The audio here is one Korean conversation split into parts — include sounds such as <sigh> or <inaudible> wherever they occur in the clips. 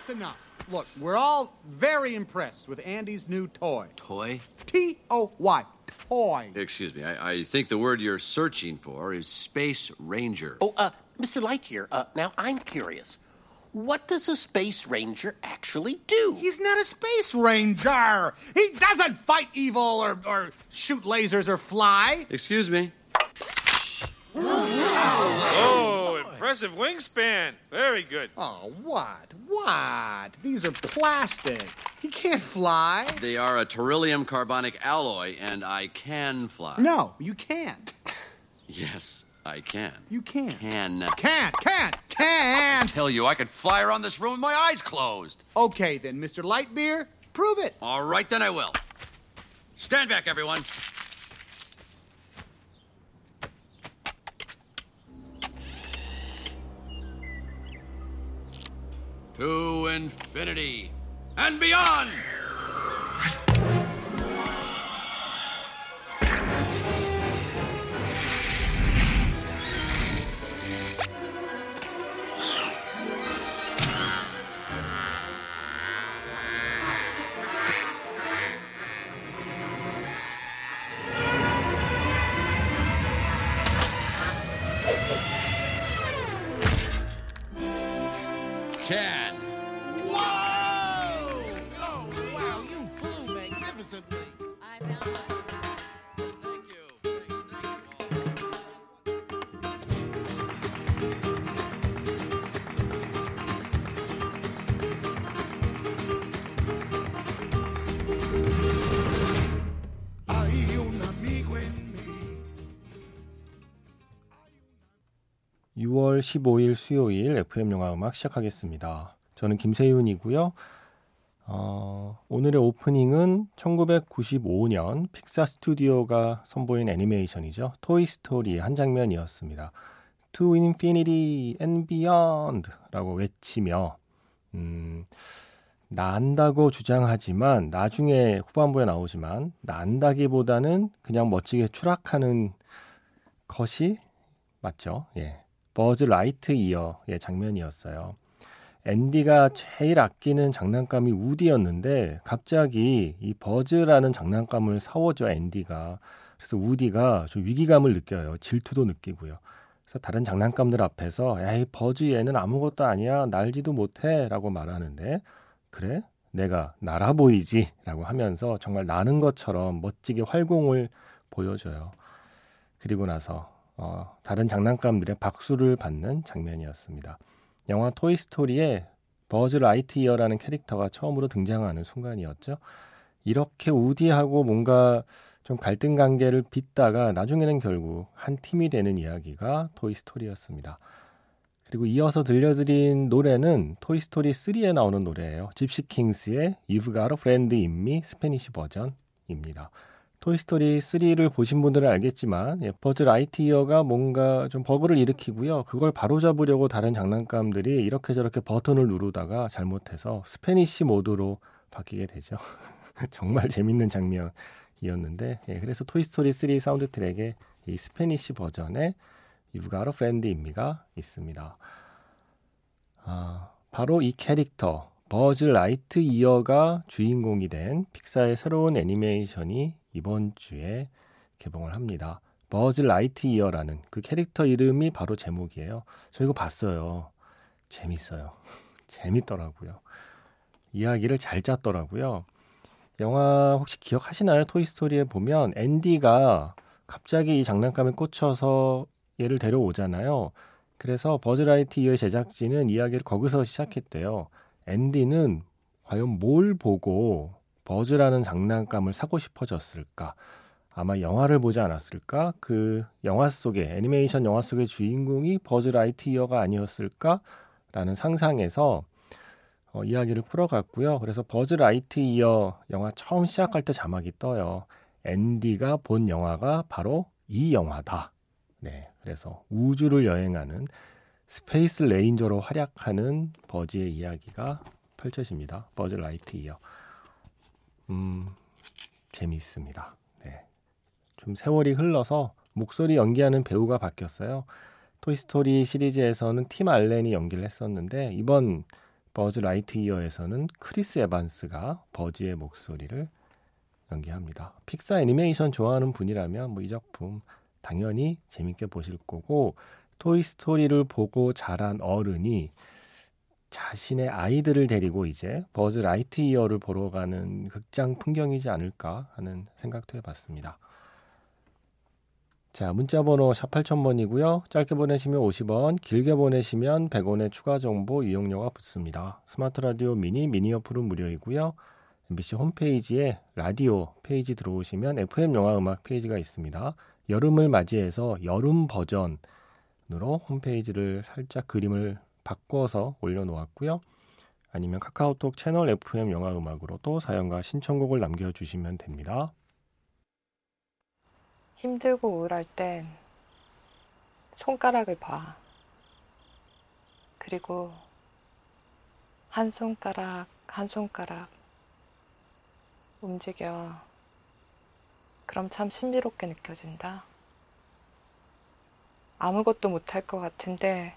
That's enough. Look, we're all very impressed with Andy's new toy. Toy? T O Y. Toy. Excuse me. I, I think the word you're searching for is Space Ranger. Oh, uh, Mr. Light here. Uh, now I'm curious. What does a space ranger actually do? He's not a space ranger. He doesn't fight evil or, or shoot lasers or fly. Excuse me. Impressive wingspan. Very good. Oh, what? What? These are plastic. He can't fly. They are a beryllium carbonic alloy, and I can fly. No, you can't. Yes, I can. You can't. Can. Can't, can't, can't. Tell you, I could fly around this room with my eyes closed. Okay, then, Mr. Lightbeer, prove it. All right, then I will. Stand back, everyone. To infinity and beyond! 6월 15일 수요일 FM 영화 음악 시작하겠습니다. 저는 김세윤이고요. 어, 오늘의 오프닝은 1995년 픽사 스튜디오가 선보인 애니메이션이죠. 토이 스토리의 한 장면이었습니다. To Infinity and Beyond 라고 외치며 음, 난다고 주장하지만 나중에 후반부에 나오지만 난다기보다는 그냥 멋지게 추락하는 것이 맞죠. 예. 버즈 라이트이어의 장면이었어요. 앤디가 제일 아끼는 장난감이 우디였는데 갑자기 이 버즈라는 장난감을 사오죠 앤디가. 그래서 우디가 좀 위기감을 느껴요. 질투도 느끼고요. 그래서 다른 장난감들 앞에서 야이 버즈 얘는 아무것도 아니야 날지도 못해라고 말하는데 그래 내가 날아 보이지라고 하면서 정말 나는 것처럼 멋지게 활공을 보여줘요. 그리고 나서 어, 다른 장난감들의 박수를 받는 장면이었습니다. 영화 토이스토리에 버즈 라이트이어라는 캐릭터가 처음으로 등장하는 순간이었죠. 이렇게 우디하고 뭔가 좀 갈등 관계를 빚다가 나중에는 결국 한 팀이 되는 이야기가 토이스토리였습니다. 그리고 이어서 들려드린 노래는 토이스토리 3에 나오는 노래예요. 집시 킹스의 You've Got a Friend in Me Spanish 버전입니다. 토이스토리 3를 보신 분들은 알겠지만 예, 버즈 라이트이어가 뭔가 좀 버그를 일으키고요. 그걸 바로잡으려고 다른 장난감들이 이렇게 저렇게 버튼을 누르다가 잘못해서 Spanish 모드로 바뀌게 되죠. <laughs> 정말 재밌는 장면이었는데 예, 그래서 토이스토리 3 사운드 트랙에 이 Spanish 버전의 in Me가 있습니다. 아, 바로 이 캐릭터 버즈 라이트 이어가 주인공이 된 픽사의 새로운 애니메이션이 이번 주에 개봉을 합니다. 버즈 라이트 이어라는 그 캐릭터 이름이 바로 제목이에요. 저 이거 봤어요. 재밌어요. <laughs> 재밌더라고요. 이야기를 잘 짰더라고요. 영화 혹시 기억하시나요? 토이스토리에 보면 앤디가 갑자기 이 장난감에 꽂혀서 얘를 데려오잖아요. 그래서 버즈 라이트 이어의 제작진은 이야기를 거기서 시작했대요. 앤디는 과연 뭘 보고 버즈라는 장난감을 사고 싶어졌을까? 아마 영화를 보지 않았을까? 그 영화 속에 애니메이션 영화 속의 주인공이 버즈 라이트이어가 아니었을까? 라는 상상에서 어, 이야기를 풀어갔고요. 그래서 버즈 라이트이어 영화 처음 시작할 때 자막이 떠요. 앤디가 본 영화가 바로 이 영화다. 네, 그래서 우주를 여행하는 Space Ranger로 활약하는 버즈의 이야기가 펼쳐집니다. 버즈 라이트이어. 음, 재미있습니다. 네. 좀 세월이 흘러서 목소리 연기하는 배우가 바뀌었어요. 토이스토리 시리즈에서는 팀 알렌이 연기를 했었는데 이번 버즈 라이트이어에서는 크리스 에반스가 버즈의 목소리를 연기합니다. 픽사 애니메이션 좋아하는 분이라면 뭐 이 작품 당연히 재밌게 보실 거고 토이 스토리를 보고 자란 어른이 자신의 아이들을 데리고 이제 버즈 라이트이어를 보러 가는 극장 풍경이지 않을까 하는 생각도 해봤습니다. 자, 문자 번호 샵 8000번이고요. 짧게 보내시면 50원, 길게 보내시면 100원의 추가 정보 이용료가 붙습니다. 스마트 라디오 미니 미니 어플은 무료이고요. MBC 홈페이지에 라디오 페이지 들어오시면 FM 영화 음악 페이지가 있습니다. 여름을 맞이해서 여름 버전으로 홈페이지를 살짝 그림을 바꿔서 올려놓았고요. 아니면 카카오톡 채널 FM 영화 음악으로도 사연과 신청곡을 남겨주시면 됩니다. 힘들고 우울할 땐 손가락을 봐. 그리고 한 손가락, 한 손가락 움직여. 그럼 참 신비롭게 느껴진다. 아무것도 못할 것 같은데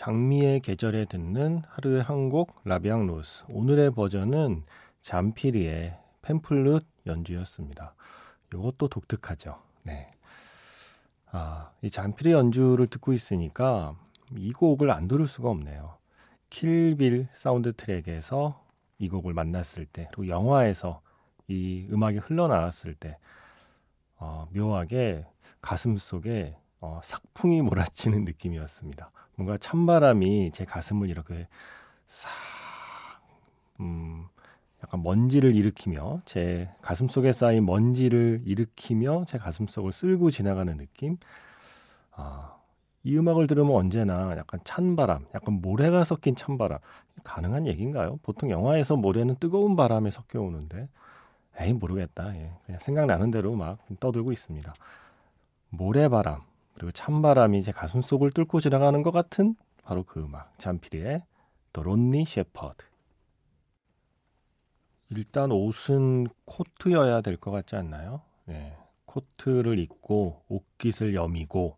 장미의 계절에 듣는 하루의 한 곡 La Vie en rose. 오늘의 버전은 잠피르의 팬플룻 연주였습니다. 이것도 독특하죠. 네. 아, 이 잠피르 연주를 듣고 있으니까 이 곡을 안 들을 수가 없네요. 킬빌 사운드 트랙에서 이 곡을 만났을 때, 그리고 영화에서 이 음악이 흘러나왔을 때, 어, 묘하게 가슴 속에 어, 삭풍이 몰아치는 느낌이었습니다. 뭔가 찬바람이 제 가슴을 이렇게 싹, 음, 약간 먼지를 일으키며 제 가슴 속에 쌓인 먼지를 일으키며 제 가슴 속을 쓸고 지나가는 느낌. 아, 이 음악을 들으면 언제나 약간 찬바람, 약간 모래가 섞인 찬바람. 가능한 얘기인가요? 보통 영화에서 모래는 뜨거운 바람에 섞여 오는데, 에이, 모르겠다. 예. 그냥 생각나는 대로 막 떠들고 있습니다. 모래바람, 그리고 찬바람이 제 가슴 속을 뚫고 지나가는 것 같은 바로 그 음악. 잠피리의 The Lonely Shepherd. 일단 옷은 코트여야 될 것 같지 않나요? 네. 코트를 입고 옷깃을 여미고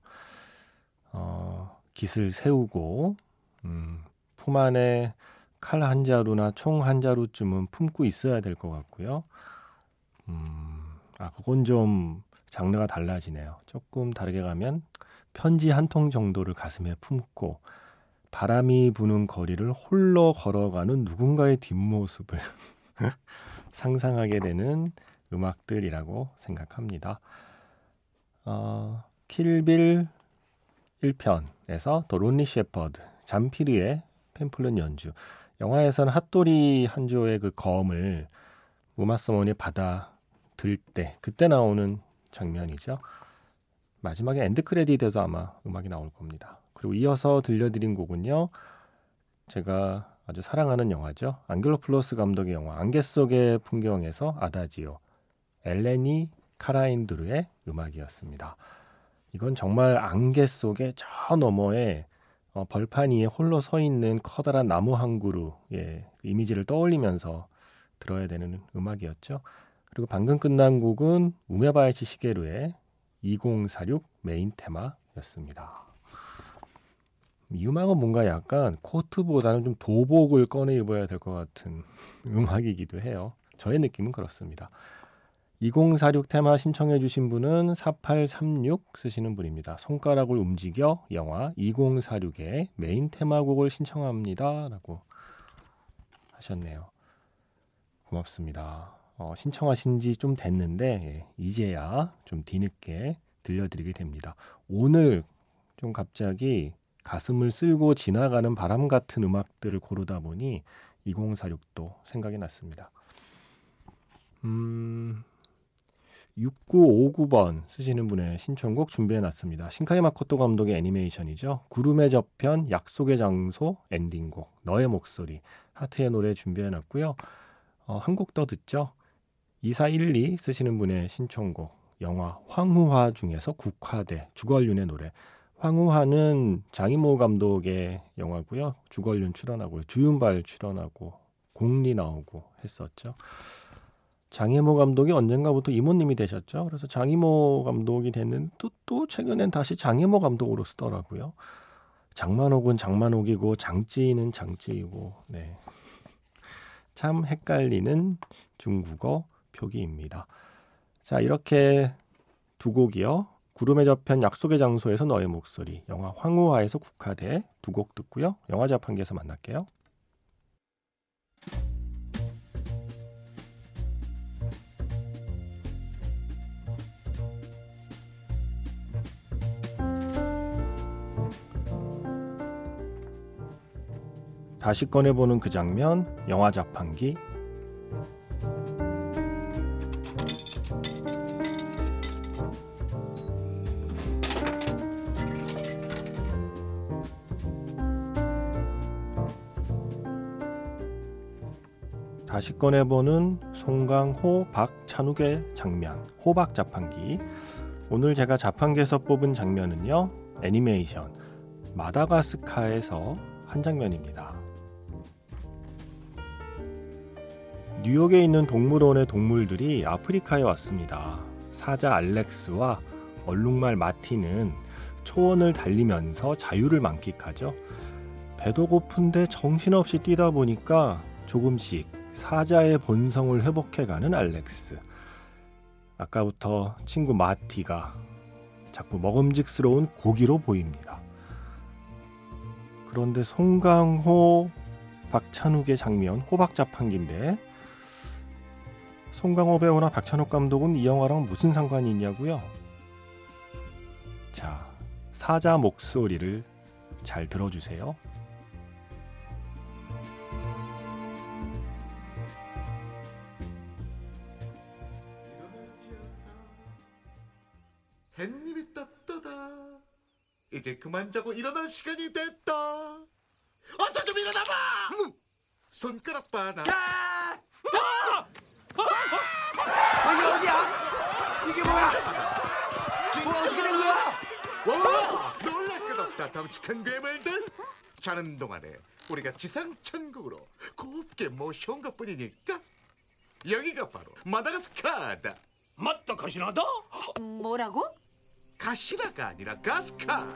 어, 깃을 세우고 음, 품 안에 칼 한 자루나 총 한 자루쯤은 품고 있어야 될 것 같고요. 음, 아 그건 좀 장르가 달라지네요. 조금 다르게 가면 편지 한 통 정도를 가슴에 품고 바람이 부는 거리를 홀로 걸어가는 누군가의 뒷모습을 <laughs> 상상하게 되는 음악들이라고 생각합니다. 어, 킬빌 1편에서 The Lonely Shepherd, 잠피르의 팬플룻 연주. 영화에서는 핫토리 한조의 그 검을 우마 서먼이 받아 들 때, 그때 나오는 장면이죠. 마지막에 end credit에도 아마 음악이 나올 겁니다. 그리고 이어서 들려드린 곡은요. 제가 아주 사랑하는 영화죠. 앙겔로풀로스 감독의 영화 안개 속의 풍경에서 아다지오 엘레니 카라인드르의 음악이었습니다. 이건 정말 안개 속에 저 너머에 어, 벌판 위에 홀로 서 있는 커다란 나무 한 그루의 이미지를 떠올리면서 들어야 되는 음악이었죠. 그리고 방금 끝난 곡은 우메바야시 시게루의 2046 메인 테마였습니다. 이 음악은 뭔가 약간 코트보다는 좀 도복을 꺼내 입어야 될 것 같은 <laughs> 음악이기도 해요. 저의 느낌은 그렇습니다. 2046 테마 신청해 주신 분은 4836 쓰시는 분입니다. 손가락을 움직여 영화 2046의 메인 테마곡을 신청합니다. 라고 하셨네요. 고맙습니다. 어, 신청하신 지 좀 됐는데 예, 이제야 좀 뒤늦게 들려드리게 됩니다. 오늘 좀 갑자기 가슴을 쓸고 지나가는 바람 같은 음악들을 고르다 보니 2046도 생각이 났습니다. 음, 6959번 쓰시는 분의 신청곡 준비해 놨습니다. 신카이 마코토 감독의 애니메이션이죠. 구름의 저편, 약속의 장소, 엔딩곡, 너의 목소리, 하트의 노래 준비해 놨고요. 어, 한곡 더 듣죠. 2412 쓰시는 분의 신청곡, 영화 황후화 중에서 국화대, 주걸륜의 노래. 황후화는 장이모 감독의 영화고요. 주걸륜 출연하고 주윤발 출연하고 공리 나오고 했었죠. 장혜모 감독이 언젠가부터 이모님이 되셨죠. 그래서 장희모 감독이 됐는데 또, 또 최근엔 다시 장혜모 감독으로 쓰더라고요. 장만옥은 장만옥이고 장찌는 장찌이고 네. 참 헷갈리는 중국어 표기입니다. 자 이렇게 두 곡이요. 구름의 저편 약속의 장소에서 너의 목소리 영화 황후화에서 국화대 두 곡 듣고요. 영화 자판기에서 만날게요. 다시 꺼내보는 그 장면, 영화 자판기. 다시 꺼내보는 송강호 박찬욱의 장면, 호박 자판기. 오늘 제가 자판기에서 뽑은 장면은요, 애니메이션 마다가스카에서 한 장면입니다. 뉴욕에 있는 동물원의 동물들이 아프리카에 왔습니다. 사자 알렉스와 얼룩말 마티는 초원을 달리면서 자유를 만끽하죠. 배도 고픈데 정신없이 뛰다 보니까 조금씩 사자의 본성을 회복해가는 알렉스. 아까부터 친구 마티가 자꾸 먹음직스러운 고기로 보입니다. 그런데 송강호, 박찬욱의 장면 호박 자판기인데 송강호 배우나 박찬욱 감독은 이 영화랑 무슨 상관이 있냐고요? 자, 사자 목소리를 잘 들어주세요. 이제 그만 자고 일어날 시간이 됐다. 어서 좀 일어나봐. 음, 손가락 봐라. 여기 어디야? 이게 뭐야? 뭐 어떻게 된 거야? 와, 놀랄 것 없다. 덩치큰 괴물들. 자는 동안에 우리가 지상 천국으로 곱게 모셔온 것 뿐이니까 여기가 바로 마다가스카다. 맞다 가시나다? 뭐라고? 가시라가 아니라 가스카.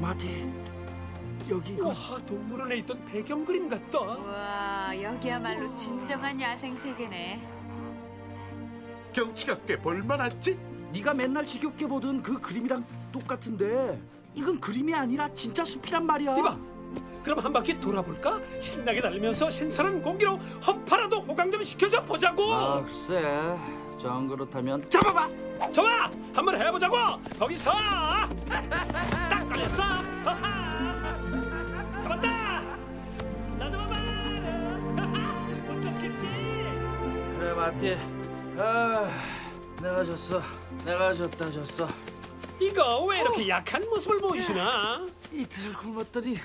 마티 여기가 와 동물원에 있던 배경 그림 같다. 와 여기야말로 진정한 야생 세계네. 경치가 꽤 볼만하지? 네가 맨날 지겹게 보던 그 그림이랑 똑같은데 이건 그림이 아니라 진짜 숲이란 말이야. 이봐, 그럼 한 바퀴 돌아볼까? 신나게 달리면서 신선한 공기로 허파라도 호강 좀 시켜줘 보자고. 아 글쎄, 정 그렇다면 잡아봐. 좋아, 한번 해보자고. 거기서 딱 걸렸어. 잡았다. 나 잡아봐. 못 잡겠지. 그래 마티. 아, 내가 졌어. 내가 졌다 졌어. 이거 왜 이렇게 약한 모습을 보이시나? 이틀 굶었더니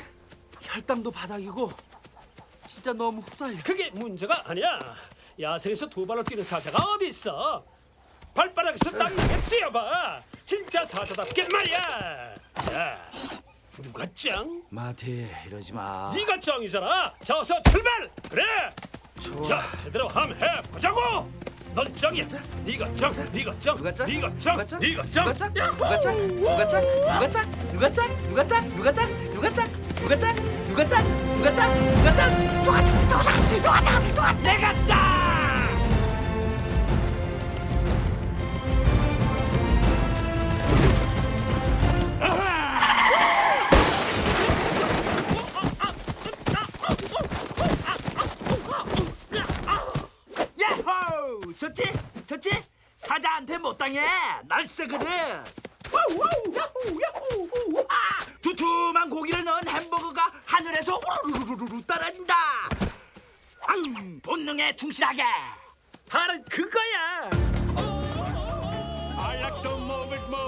혈당도 바닥이고 진짜 너무 후달려. 그게 문제가 아니야. 야생에서 두 발로 뛰는 사자가 어디 있어? 발바닥에서 땅나게 뛰어봐. 진짜 사자답게 말이야. 자, 누가 짱? 마티 이러지 마. 네가 짱이잖아. 자, 어서 출발. 그래. 좋아. 자, 제대로 함 해 보자고. 넌 짱이야. 네가 짱. 네가 짱. 누가 짱? 네가 짱. 누가 짱? 네가 짱. 누가 짱? 누가 짱? 누가 짱? 누가 짱? 누가 짱? 누가 짱? 누가 짱? 누가 짱? 누가 짱? 누가 짱? 누가 짱? 누가 짱? 누가 짱? 누가 짱? 누가 짱? 누가 내가 짱. 야호! 좋지? 좋지? 사자한테 못 당해. 날쌔거든.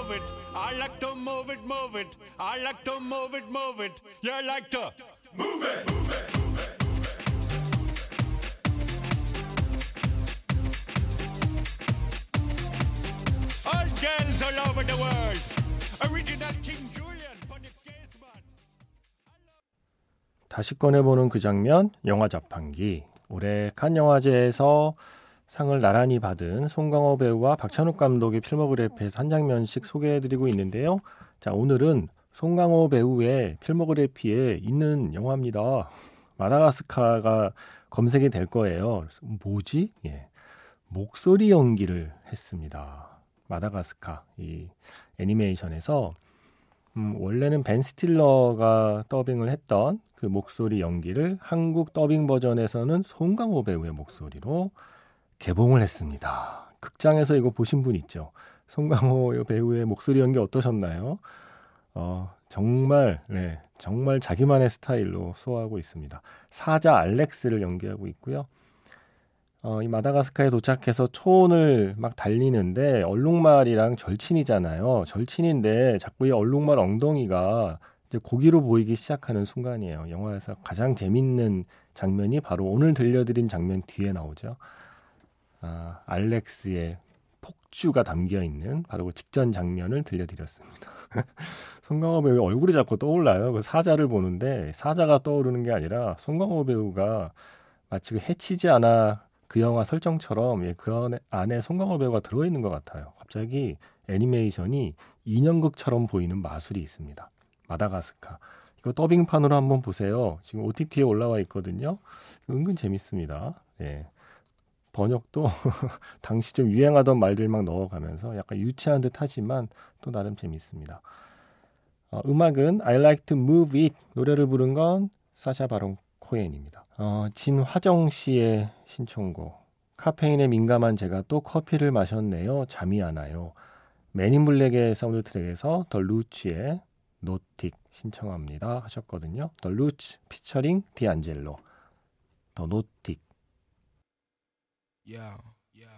Move it. I like to move it, move it. I like to move it, move it. You like to move it, move it, move it. All girls all over the world. Original King Julian. Bunny Casement. 다시 꺼내보는 그 장면, 영화 자판기. 올해 칸 영화제에서 상을 나란히 받은 송강호 배우와 박찬욱 감독의 필모그래피에서 한 장면씩 소개해드리고 있는데요. 자, 오늘은 송강호 배우의 필모그래피에 있는 영화입니다. 마다가스카가 검색이 될 거예요. 뭐지? 예. 목소리 연기를 했습니다. 마다가스카 이 애니메이션에서 음, 원래는 벤 스틸러가 더빙을 했던 그 목소리 연기를 한국 더빙 버전에서는 송강호 배우의 목소리로 개봉을 했습니다. 극장에서 이거 보신 분 있죠? 송강호 배우의 목소리 연기 어떠셨나요? 어, 정말, 네, 정말 자기만의 스타일로 소화하고 있습니다. 사자 알렉스를 연기하고 있고요. 어, 이 마다가스카에 도착해서 초원을 막 달리는데 얼룩말이랑 절친이잖아요. 절친인데 자꾸 이 얼룩말 엉덩이가 이제 고기로 보이기 시작하는 순간이에요. 영화에서 가장 재밌는 장면이 바로 오늘 들려드린 장면 뒤에 나오죠. 아, 알렉스의 폭주가 담겨 있는 바로 그 직전 장면을 들려드렸습니다. <laughs> 송강호 배우 얼굴이 자꾸 떠올라요. 그 사자를 보는데 사자가 떠오르는 게 아니라 송강호 배우가 마치 그 해치지 않아 그 영화 설정처럼 예, 그 안에, 안에 송강호 배우가 들어있는 것 같아요. 갑자기 애니메이션이 인형극처럼 보이는 마술이 있습니다. 마다가스카. 이거 더빙판으로 한번 보세요. 지금 OTT에 올라와 있거든요. 은근 재밌습니다. 예. 번역도 <laughs> 당시 좀 유행하던 말들 막 넣어가면서 약간 유치한 듯 하지만 또 나름 재밌습니다. 어, 음악은 I Like to Move It 노래를 부른 건 사샤 바론 코엔입니다. 어, 진화정 씨의 신청곡 카페인에 민감한 제가 또 커피를 마셨네요. 잠이 안 와요. Men in Black의 사운드 트랙에서 The Roots의 Notic 신청합니다 하셨거든요. The Roots featuring 디안젤로 더 노틱 Yeah, yeah.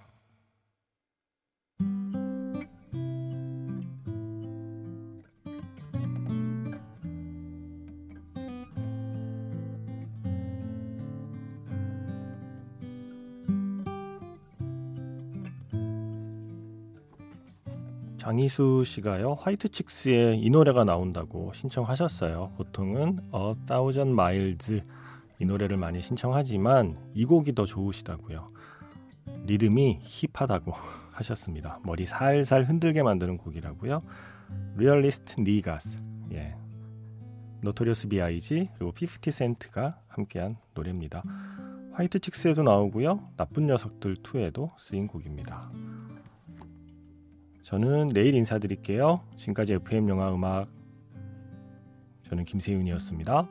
장희수 씨가요 화이트 칙스의 이 노래가 나온다고 신청하셨어요. 보통은 A Thousand Miles 이 노래를 많이 신청하지만 이 곡이 더 좋으시다고요. 리듬이 힙하다고 <laughs> 하셨습니다. 머리 살살 흔들게 만드는 곡이라고요. Realest Niggas 예. 노토리어스 B.I.G 그리고 50 센트가 함께한 노래입니다. White Chicks에도 나오고요. 나쁜 녀석들 2에도 쓰인 곡입니다. 저는 내일 인사드릴게요. 지금까지 FM 영화 음악 저는 김세윤이었습니다.